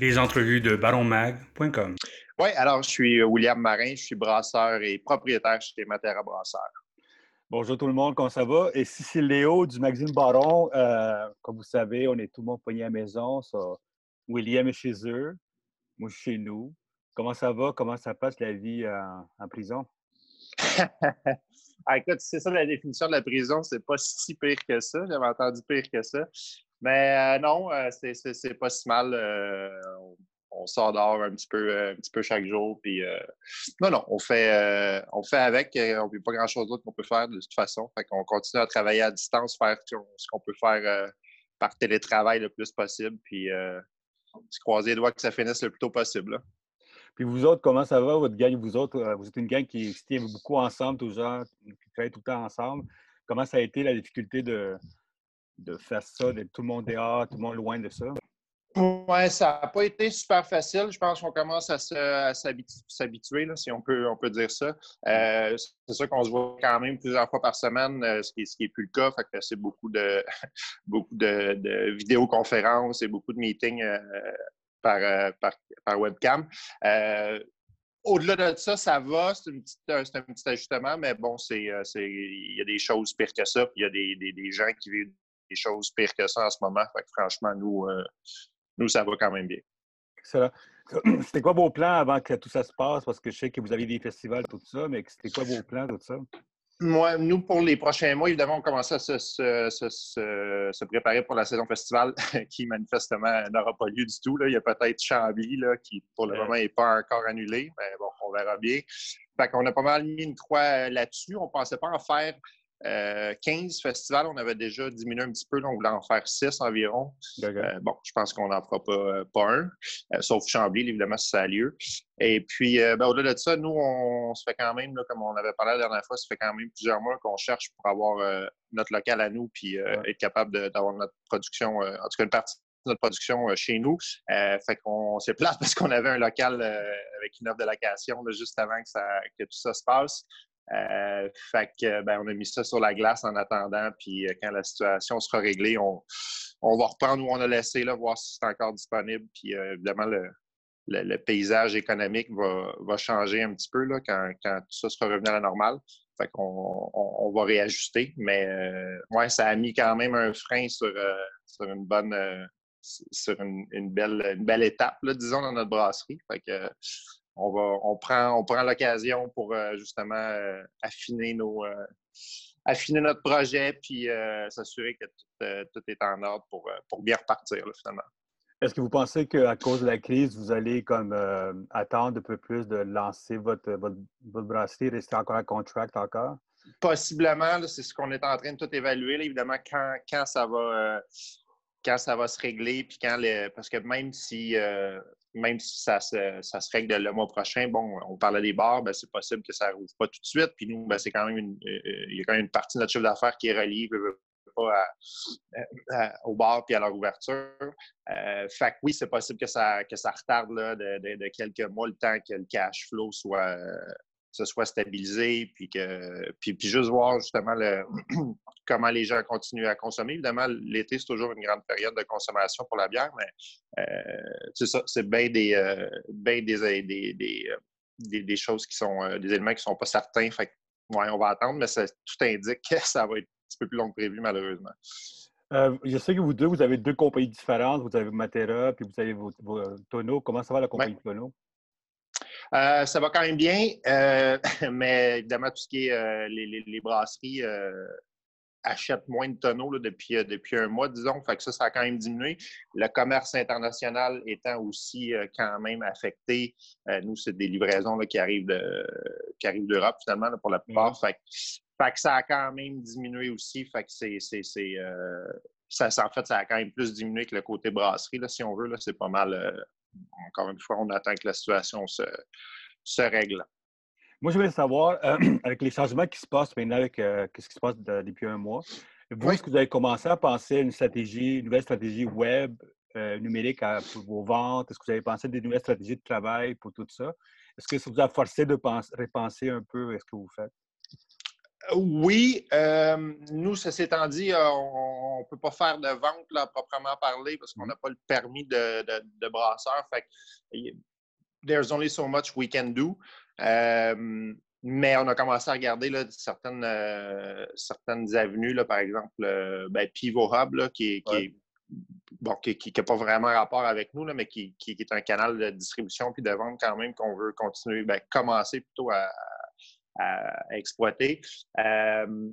Les entrevues de baronmag.com. Oui, alors je suis William Marin, je suis brasseur et propriétaire chez Matera Brasseur. Bonjour tout le monde, comment ça va? Et si c'est Léo du magazine Baron, euh, comme vous savez, on est tout le monde pogné à la maison. William est chez eux, moi je suis chez nous. Comment ça va? Comment ça passe la vie en prison? ah, écoute, c'est ça la définition de la prison, c'est pas si pire que ça. J'avais entendu pire que ça. Mais euh, non, euh, c'est pas si mal. Euh, on, sort dehors un petit peu, un petit peu chaque jour. Puis, non, non, on fait, on fait avec. On pas grand-chose d'autre qu'on peut faire de toute façon. Fait qu'on continue à travailler à distance, faire ce qu'on peut faire par télétravail le plus possible. Puis, se croiser les doigts que ça finisse le plus tôt possible. Puis vous autres, comment ça va, votre gang? Vous autres, vous êtes une gang qui se tient beaucoup ensemble, toujours, qui travaille tout le temps ensemble. Comment ça a été la difficulté de, de faire ça, d'être tout le monde dehors, tout le monde loin de ça? Oui, ça n'a pas été super facile. Je pense qu'on commence à s'habituer, si on peut, on peut dire ça. Euh, c'est sûr qu'on se voit quand même plusieurs fois par semaine, euh, ce qui n'est plus le cas. Fait que c'est beaucoup de beaucoup de, vidéoconférences et beaucoup de meetings euh, par, par, webcam. au-delà de ça, ça va, c'est, un petit ajustement, mais bon, c'est, il y a des choses pires que ça, puis il y a des, des gens qui vivent des choses pires que ça en ce moment. franchement, nous, euh, nous, ça va quand même bien. Excellent. C'était quoi vos plans avant que tout ça se passe? Parce que je sais que vous avez des festivals, tout ça, mais c'était quoi vos plans, tout ça? Moi, nous, pour les prochains mois, évidemment, on commence à se, préparer pour la saison festival qui, manifestement, n'aura pas lieu du tout. Là. Il y a peut-être Chambly là, qui, pour le moment, n'est pas encore annulé. Mais bon, on verra bien. Fait qu'on a pas mal mis une croix là-dessus. On ne pensait pas en faire 15 euh, festivals, on avait déjà diminué un petit peu. on voulait en faire 6 environ. Euh, bon, je pense qu'on n'en fera pas, euh, pas un, sauf Chambly, évidemment, si ça a lieu. Et puis, ben, au-delà de ça, nous, on, se fait quand même, comme on avait parlé la dernière fois, ça fait quand même plusieurs mois qu'on cherche pour avoir notre local à nous, puis être capable d'avoir notre production, en tout cas une partie de notre production chez nous. fait qu'on s'est place parce qu'on avait un local avec une offre de location juste avant que, ça, que tout ça se passe. Euh, fait que, ben, on a mis ça sur la glace en attendant. Puis euh, quand la situation sera réglée, on, va reprendre où on a laissé, là, voir si c'est encore disponible. Puis euh, évidemment, le, paysage économique va, changer un petit peu là, quand, tout ça sera revenu à la normale. Fait qu'on on, va réajuster. Mais ouais, ça a mis quand même un frein sur, une bonne sur une, belle, une belle étape, disons, dans notre brasserie. Fait que on, va, on prend, on prend l'occasion pour euh, justement euh, affiner, nos, euh, affiner notre projet puis s'assurer que tout, est en ordre pour, pour bien repartir finalement. Est-ce que vous pensez qu'à cause de la crise, vous allez comme attendre un peu plus de lancer votre, votre, brasserie, rester encore à contract encore? Possiblement, c'est ce qu'on est en train de tout évaluer. évidemment, quand, quand ça va quand ça va se régler, puis quand parce que même si même si ça se, règle le mois prochain, bon, on parlait des bars, ben, c'est possible que ça ne rouvre pas tout de suite. Puis nous, ben, c'est quand même une, euh, il y a quand même une partie de notre chiffre d'affaires qui est reliée pas au bar puis à leur ouverture. Euh, fait que oui, c'est possible que ça, que ça retarde là, de, quelques mois le temps que le cash flow soit, se soit stabilisé, puis, que, puis, puis juste voir justement le, comment les gens continuent à consommer. Évidemment, l'été, c'est toujours une grande période de consommation pour la bière, mais euh, c'est ça, c'est bien des, euh, des, des, euh, des, des, choses qui sont, des éléments qui ne sont pas certains. Fait ouais, on va attendre, mais tout indique que ça va être un petit peu plus long que prévu, malheureusement. je sais que vous deux, vous avez deux compagnies différentes. Vous avez Matera, puis vous avez vos, tonneaux. Comment ça va la compagnie de tonneaux? Euh, ça va quand même bien, euh, mais évidemment, tout ce qui est euh, les, brasseries achètent moins de tonneaux depuis, depuis un mois, disons. Fait que ça, ça a quand même diminué. Le commerce international étant aussi quand même affecté. nous, c'est des livraisons qui arrivent d'Europe, finalement, pour la plupart. Mmh. Fait, que ça a quand même diminué aussi. Fait que c'est. Ça, en fait, ça a quand même plus diminué que le côté brasserie, là, si on veut. C'est pas mal encore une fois, on attend que la situation se, règle. Moi, je voulais savoir, euh, avec les changements qui se passent maintenant, avec euh, ce qui se passe depuis un mois, vous, est-ce que vous avez commencé à penser à une stratégie, une nouvelle stratégie web, euh, numérique pour vos ventes? Est-ce que vous avez pensé à des nouvelles stratégies de travail pour tout ça? Est-ce que ça vous a forcé de repenser un peu à ce que vous faites? Oui, nous, ça s'étant dit, on, on ne peut pas faire de vente là, proprement parler parce qu'on Mmh. n'a pas le permis de, de, de brasseur. Fait que, there's only so much we can do. Euh, mais on a commencé à regarder là, certaines, euh, certaines avenues, là, par exemple, euh, ben, Pivot Hub, là, qui est- qui Ouais. est bon, qui n'a pas vraiment rapport avec nous, là, mais qui, qui- qui est un canal de distribution puis de vente quand même qu'on veut continuer, ben, commencer plutôt à, à- exploiter. Euh,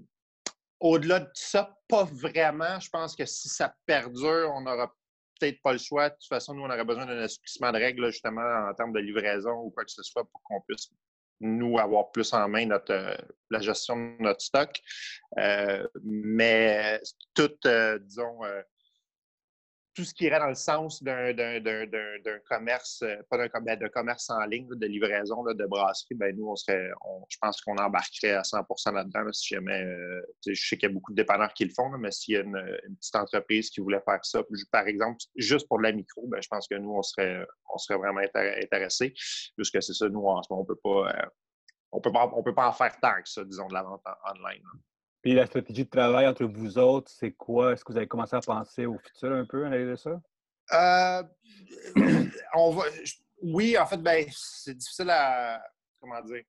au-delà de ça, pas vraiment. Je pense que si ça perdure, on n'aura peut-être pas le choix. De toute façon, nous, on aurait besoin d'un assouplissement de règles, justement, en termes de livraison ou quoi que ce soit, pour qu'on puisse, nous, avoir plus en main notre, euh, la gestion de notre stock. Euh, mais tout, euh, disons, tout ce qui irait dans le sens d'un commerce, euh, pas d'un ben, commerce en ligne, de livraison, de brasserie, ben nous, on serait, je pense qu'on embarquerait à 100% là-dedans. là, si jamais, euh, je sais qu'il y a beaucoup de dépanneurs qui le font, mais s'il y a une, petite entreprise qui voulait faire ça, par exemple, juste pour de la micro, ben, je pense que nous, on serait, on serait vraiment intér- intéressés. Puisque c'est ça, nous, en ce moment, on peut pas. euh, on peut pas, on peut pas en faire tant que ça, disons, de la vente en- online. Puis la stratégie de travail entre vous autres, c'est quoi? Est-ce que vous avez commencé à penser au futur un peu en arrière de ça? Euh, on va, je- oui, en fait, ben, c'est difficile à. Comment dire?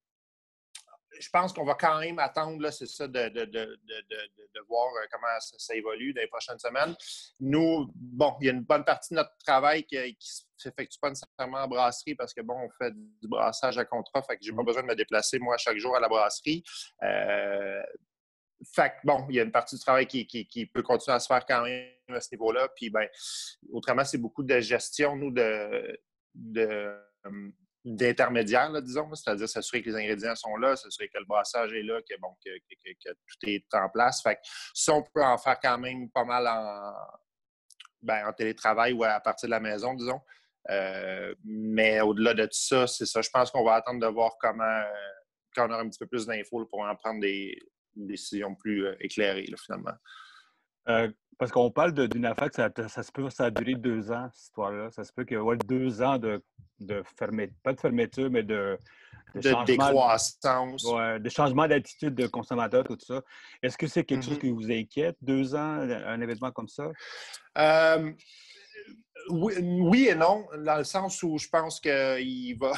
Je pense qu'on va quand même attendre, c'est ça, de, de, de, de, voir euh, comment ça, ça évolue dans les prochaines semaines. Nous, bon, il y a une bonne partie de notre travail qui ne s'effectue pas nécessairement en brasserie parce que, bon, on fait du brassage à contrat, fait que j'ai pas besoin de me déplacer, moi, chaque jour à la brasserie. Euh, fait que, bon, il y a une partie du travail qui, peut continuer à se faire quand même à ce niveau-là. Puis, ben, autrement, c'est beaucoup de gestion, nous, hum, d'intermédiaires, disons. C'est-à-dire s'assurer que les ingrédients sont là, s'assurer que le brassage est là, que, bon, que, tout est en place. Fait que ça, on peut en faire quand même pas mal en, ben, en télétravail ou à partir de la maison, disons. Euh, mais au-delà de tout ça, c'est ça. Je pense qu'on va attendre de voir comment, quand on aura un petit peu plus d'infos pour en prendre des, des décisions plus euh, éclairées, là, finalement. Euh, parce qu'on parle de- d'une affaire que ça, ça se peut, ça a duré deux ans, cette histoire-là. Ça se peut qu'il y ait deux ans de, de fermeture, pas de fermeture, mais de, De décroissance. Ouais, de changement d'attitude de consommateur, tout ça. Est-ce que c'est quelque chose Mhm. qui vous inquiète, deux ans, un événement comme ça? Euh, oui, oui et non, dans le sens où je pense qu'il va.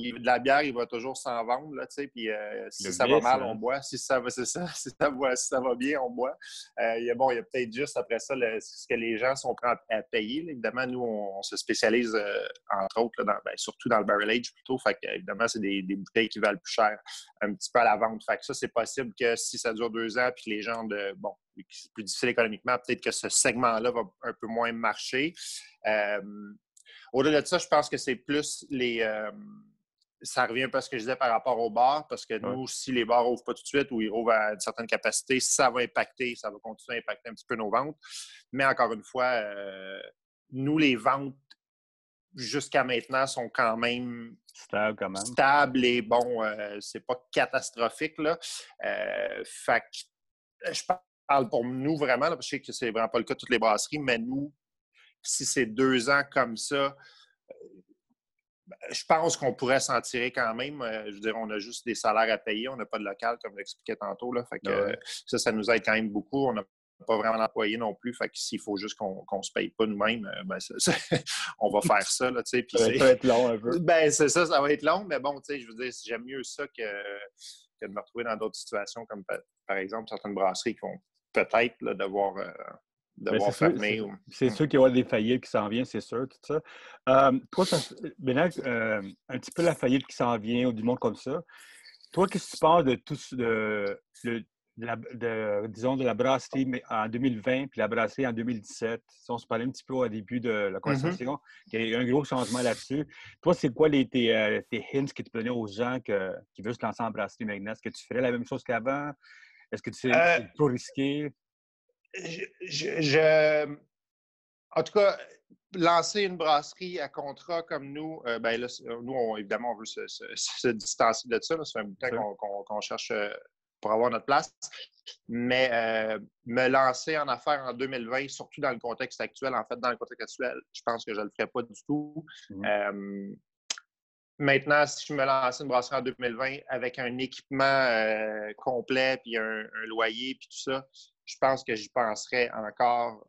Il- de la bière, il va toujours s'en vendre, là, tu sais, puis euh, si Le ça va mal, hein. on boit. Si ça va, c'est ça. Si ça va, si ça va bien, on boit. Euh, il y a, bon, il y a peut-être juste après ça le- ce que les gens sont prêts à, à payer. là. Évidemment, nous, on, on se spécialise, euh, entre autres, là, dans- ben, surtout dans le barrel age plutôt. Fait que, évidemment, c'est des, des bouteilles qui valent plus cher un petit peu à la vente. Fait que ça, c'est possible que si ça dure deux ans, puis que les gens de bon, c'est plus difficile économiquement, peut-être que ce segment-là va un peu moins marcher. Au-delà de ça, je pense que c'est plus les. euh, ça revient un peu à ce que je disais par rapport aux bars, parce que nous, si les bars n'ouvrent pas tout de suite ou ils ouvrent à une certaine capacité, ça va impacter, ça va continuer à impacter un petit peu nos ventes. Mais encore une fois, euh, nous, les ventes jusqu'à maintenant sont quand même Stable quand même. stable et bon, euh, c'est pas catastrophique. Là. Euh, fait que, je parle pour nous vraiment, là, parce que je sais que c'est vraiment pas le cas de toutes les brasseries, mais nous, si c'est deux ans comme ça, je pense qu'on pourrait s'en tirer quand même. Euh, je veux dire, on a juste des salaires à payer, on n'a pas de local, comme j'expliquais tantôt. Là, fait que, Ouais. ça, ça nous aide quand même beaucoup. On n'a pas vraiment d'employés non plus. Fait que s'il faut juste qu'on ne se paye pas nous-mêmes, euh, ben, on va faire ça. Là, Ça va, être long un peu. ben, c'est ça, ça va être long, mais bon, je veux dire, j'aime mieux ça que, que de me retrouver dans d'autres situations, comme pa- par exemple certaines brasseries qui vont peut-être devoir, euh, Ben, devoir c'est sûr- fermer. c'est- ou- C'est sûr qu'il y aura des faillites qui s'en viennent, c'est sûr, tout ça. Euh, toi, maintenant, euh, un petit peu la faillite qui s'en vient ou du monde comme ça. Toi, qu'est-ce que tu penses de tout de, de- de la, de- disons, de la brasserie en 2020 puis la brasserie en 2017? Si on se parlait un petit peu au début de Mm-hmm. la conversation, qu'il y a eu un gros changement là-dessus. Toi, c'est quoi les, tes, euh, tes hints que tu donnais aux gens que- qui veulent se lancer en brasserie maintenant? Est-ce que tu ferais la même chose qu'avant? Est-ce que tu Euh, c'est trop risqué? Je, je- je- en tout cas, lancer une brasserie à contrat comme nous, euh, ben là, c'est- nous, on- évidemment, on veut se, se- se distancer de ça. fait un bout de temps qu'on cherche euh, pour avoir notre place. Mais euh, me lancer en affaires en 2020, surtout dans le contexte actuel, en fait, dans le contexte actuel, je pense que je ne le ferais pas du tout. Euh, Maintenant, si je me lance une brasserie en 2020 avec un équipement complet, puis un, un loyer, puis tout ça, je pense que j'y penserais encore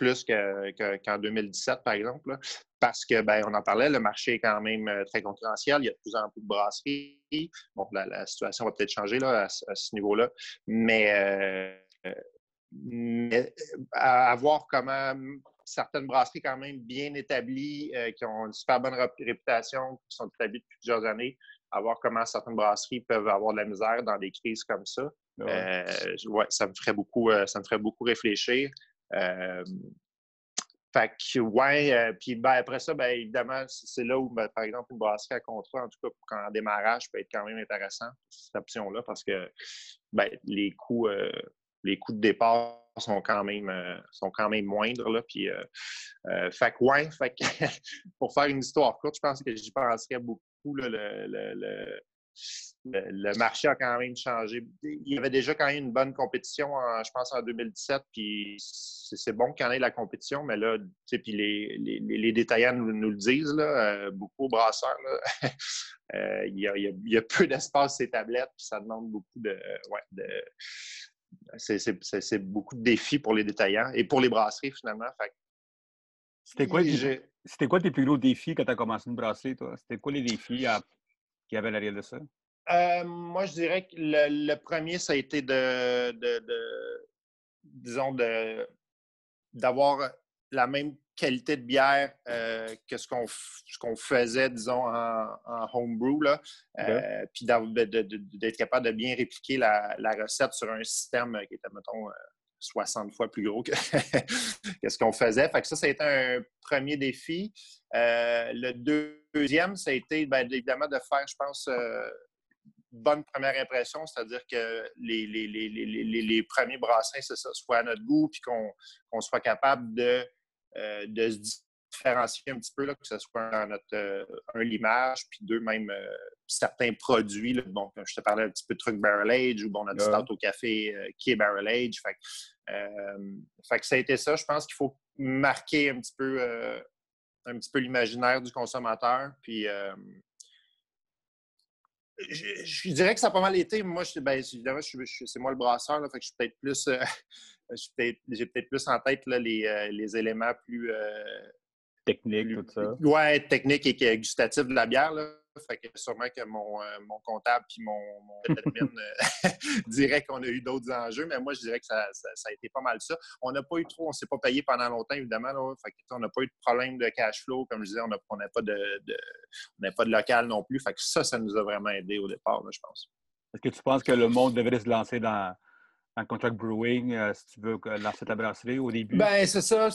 plus qu'en 2017, par exemple, parce que, ben, on en parlait, le marché est quand même euh, très concurrentiel. Il y a de plus en plus de brasseries. Bon, la, situation va peut-être changer là, à, ce niveau-là, mais, euh, mais, à, voir comment certaines brasseries quand même bien établies, euh, qui ont une super bonne réputation, qui sont établies depuis plusieurs années, à voir comment certaines brasseries peuvent avoir de la misère dans des crises comme ça. Ouais. ça me ferait beaucoup, ça me ferait beaucoup réfléchir. Euh, fait que, ouais, euh, puis ben, après ça, ben, évidemment, c'est là où, ben, par exemple, une brasserie à contrat, en tout cas, en démarrage, peut être quand même intéressant, cette option-là, parce que ben, les coûts euh, les coûts de départ sont quand même, sont quand même moindres. Là, puis, ouais, pour faire une histoire courte, je pense que j'y penserais beaucoup, le, marché a quand même changé. Il y avait déjà quand même une bonne compétition, je pense, en 2017. Puis c'est bon qu'il y en ait la compétition, mais là, puis les, les, détaillants nous, le disent, là, euh, beaucoup brasseurs. Euh, il, y a, peu d'espace ces tablettes, puis ça demande beaucoup de. Ouais, c'est beaucoup de défis pour les détaillants et pour les brasseries, finalement. C'était quoi, quoi, tes plus gros défis quand tu as commencé une brasserie, toi? C'était quoi les défis à qui avait l'arrière de ça? Euh, moi, je dirais que le, premier, ça a été de, disons, de, d'avoir la même qualité de bière euh, que ce qu'on, qu'on faisait, disons, en, en homebrew, là. Euh, puis d'être capable de bien répliquer la, recette sur un système qui était, mettons, 60 fois plus gros que, ce qu'on faisait. Fait que ça, ça a été un premier défi. le deuxième, ça a été, bien, évidemment, de faire, je pense, bonne première impression, c'est-à-dire que les, les, premiers brassins, ça, soient à notre goût, puis qu'on soit capable de, euh, de se différencier un petit peu, là, que ce soit dans notre euh, un l'image, puis deux, même euh, certains produits. Là, bon, je te parlais un petit peu de truc barrel age ou bon, notre start au café qui est barrel age. Fait, fait, que ça a été ça. Je pense qu'il faut marquer un petit peu un petit peu l'imaginaire du consommateur. Puis je, dirais que ça a pas mal été. Moi, je, ben, évidemment, c'est moi le brasseur, là, fait que je suis peut-être plus. Euh, j'ai peut-être plus en tête là, les, euh, les, éléments plus. Euh, techniques, tout ça. Ouais, techniques et gustatifs de la bière. Là. Fait que sûrement que mon, euh, mon comptable puis mon, mon admin euh, dirait qu'on a eu d'autres enjeux, mais moi, je dirais que ça, a été pas mal ça. On n'a pas eu trop, on ne s'est pas payé pendant longtemps, évidemment. Fait que, on n'a pas eu de problème de cash flow. Comme je disais, on n'a pas, de, pas de local non plus. Fait que ça, ça nous a vraiment aidé au départ, je pense. Est-ce que tu penses que le monde devrait se lancer dans, en contract brewing euh, si tu veux lancer ta brasserie au début? Ben c'est ça.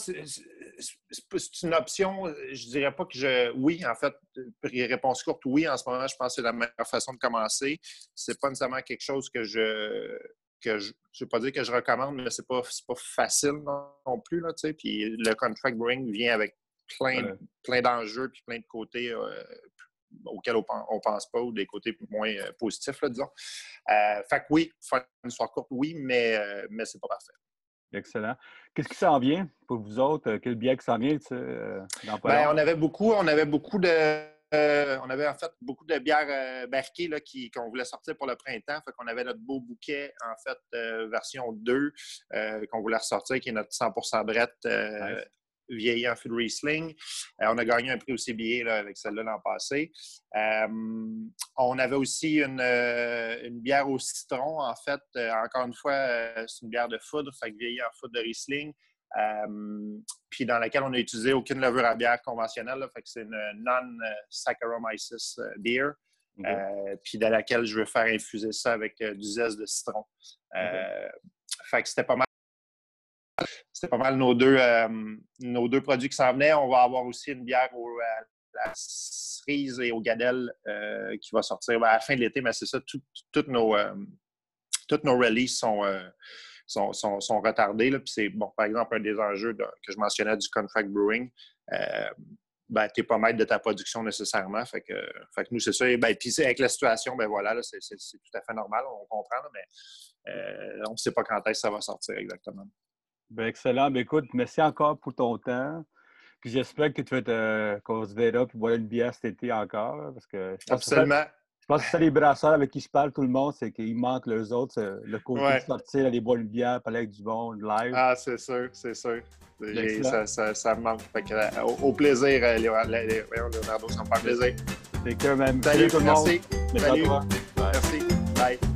C'est une option. Je dirais pas que je. Oui, en fait, réponse courte, oui, en ce moment, je pense que c'est la meilleure façon de commencer. C'est pas nécessairement quelque chose que je. Que je ne veux pas dire que je recommande, mais c'est pas, pas facile non, plus. Là, puis le contract brewing vient avec plein, plein d'enjeux puis plein de côtés euh, auxquels on ne pense pas ou des côtés moins euh, positifs, là, disons. Euh, fait que oui, faire une histoire courte, oui, mais, euh, mais c'est pas parfait. Excellent. Qu'est-ce qui s'en vient pour vous autres? Quel biais qui s'en vient dans ben, on avait beaucoup, on avait beaucoup de. on avait en fait beaucoup de bières barquées qu'on voulait sortir pour le printemps. Fait qu'on avait notre beau bouquet, en fait, version 2, qu'on voulait ressortir, qui est notre 100% brette vieilli en fût de Riesling. Euh, on a gagné un prix au CBA avec celle-là l'an passé. Euh, on avait aussi euh, une, bière au citron, en fait. encore une fois, c'est une bière de foudre, fait que vieillie en foudre de Riesling. puis dans laquelle on n'a utilisé aucune levure à bière conventionnelle, fait que c'est une non-Saccharomyces beer. puis dans laquelle je veux faire infuser ça avec du zeste de citron. Fait que c'était pas mal c'était pas mal nos deux, euh, nos deux produits qui s'en venaient. On va avoir aussi une bière au, à la cerise et au gadel euh, qui va sortir ben, à la fin de l'été, mais c'est ça, toutes nos, euh, nos releases sont, sont, sont, retardées. Puis c'est, bon, par exemple, un des enjeux que je mentionnais du contract brewing. ben, tu n'es pas maître de ta production nécessairement. Fait que, fait que nous, c'est ça. ben, puis avec la situation, ben voilà, c'est, tout à fait normal, on comprend, mais on ne sait pas quand est-ce que ça va sortir exactement. Ben, excellent. Ben, écoute, merci encore pour ton temps. Puis j'espère que tu vas te, qu'on se verra puis boire une bière cet été encore. Parce que Absolument. Je pense que c'est les brasseurs avec qui je parle, tout le monde, c'est qu'ils manquent les autres. euh, Le côté Ouais. de sortir, aller boire une bière, parler avec du monde, live. Ah, c'est sûr, c'est sûr. Ça, ça, ça me manque. Fait que, euh, au, au plaisir, euh, Leonardo, ça me fait plaisir. C'est que même. Salut, tout le monde. merci. Merci Salut. Bye. Merci. Bye.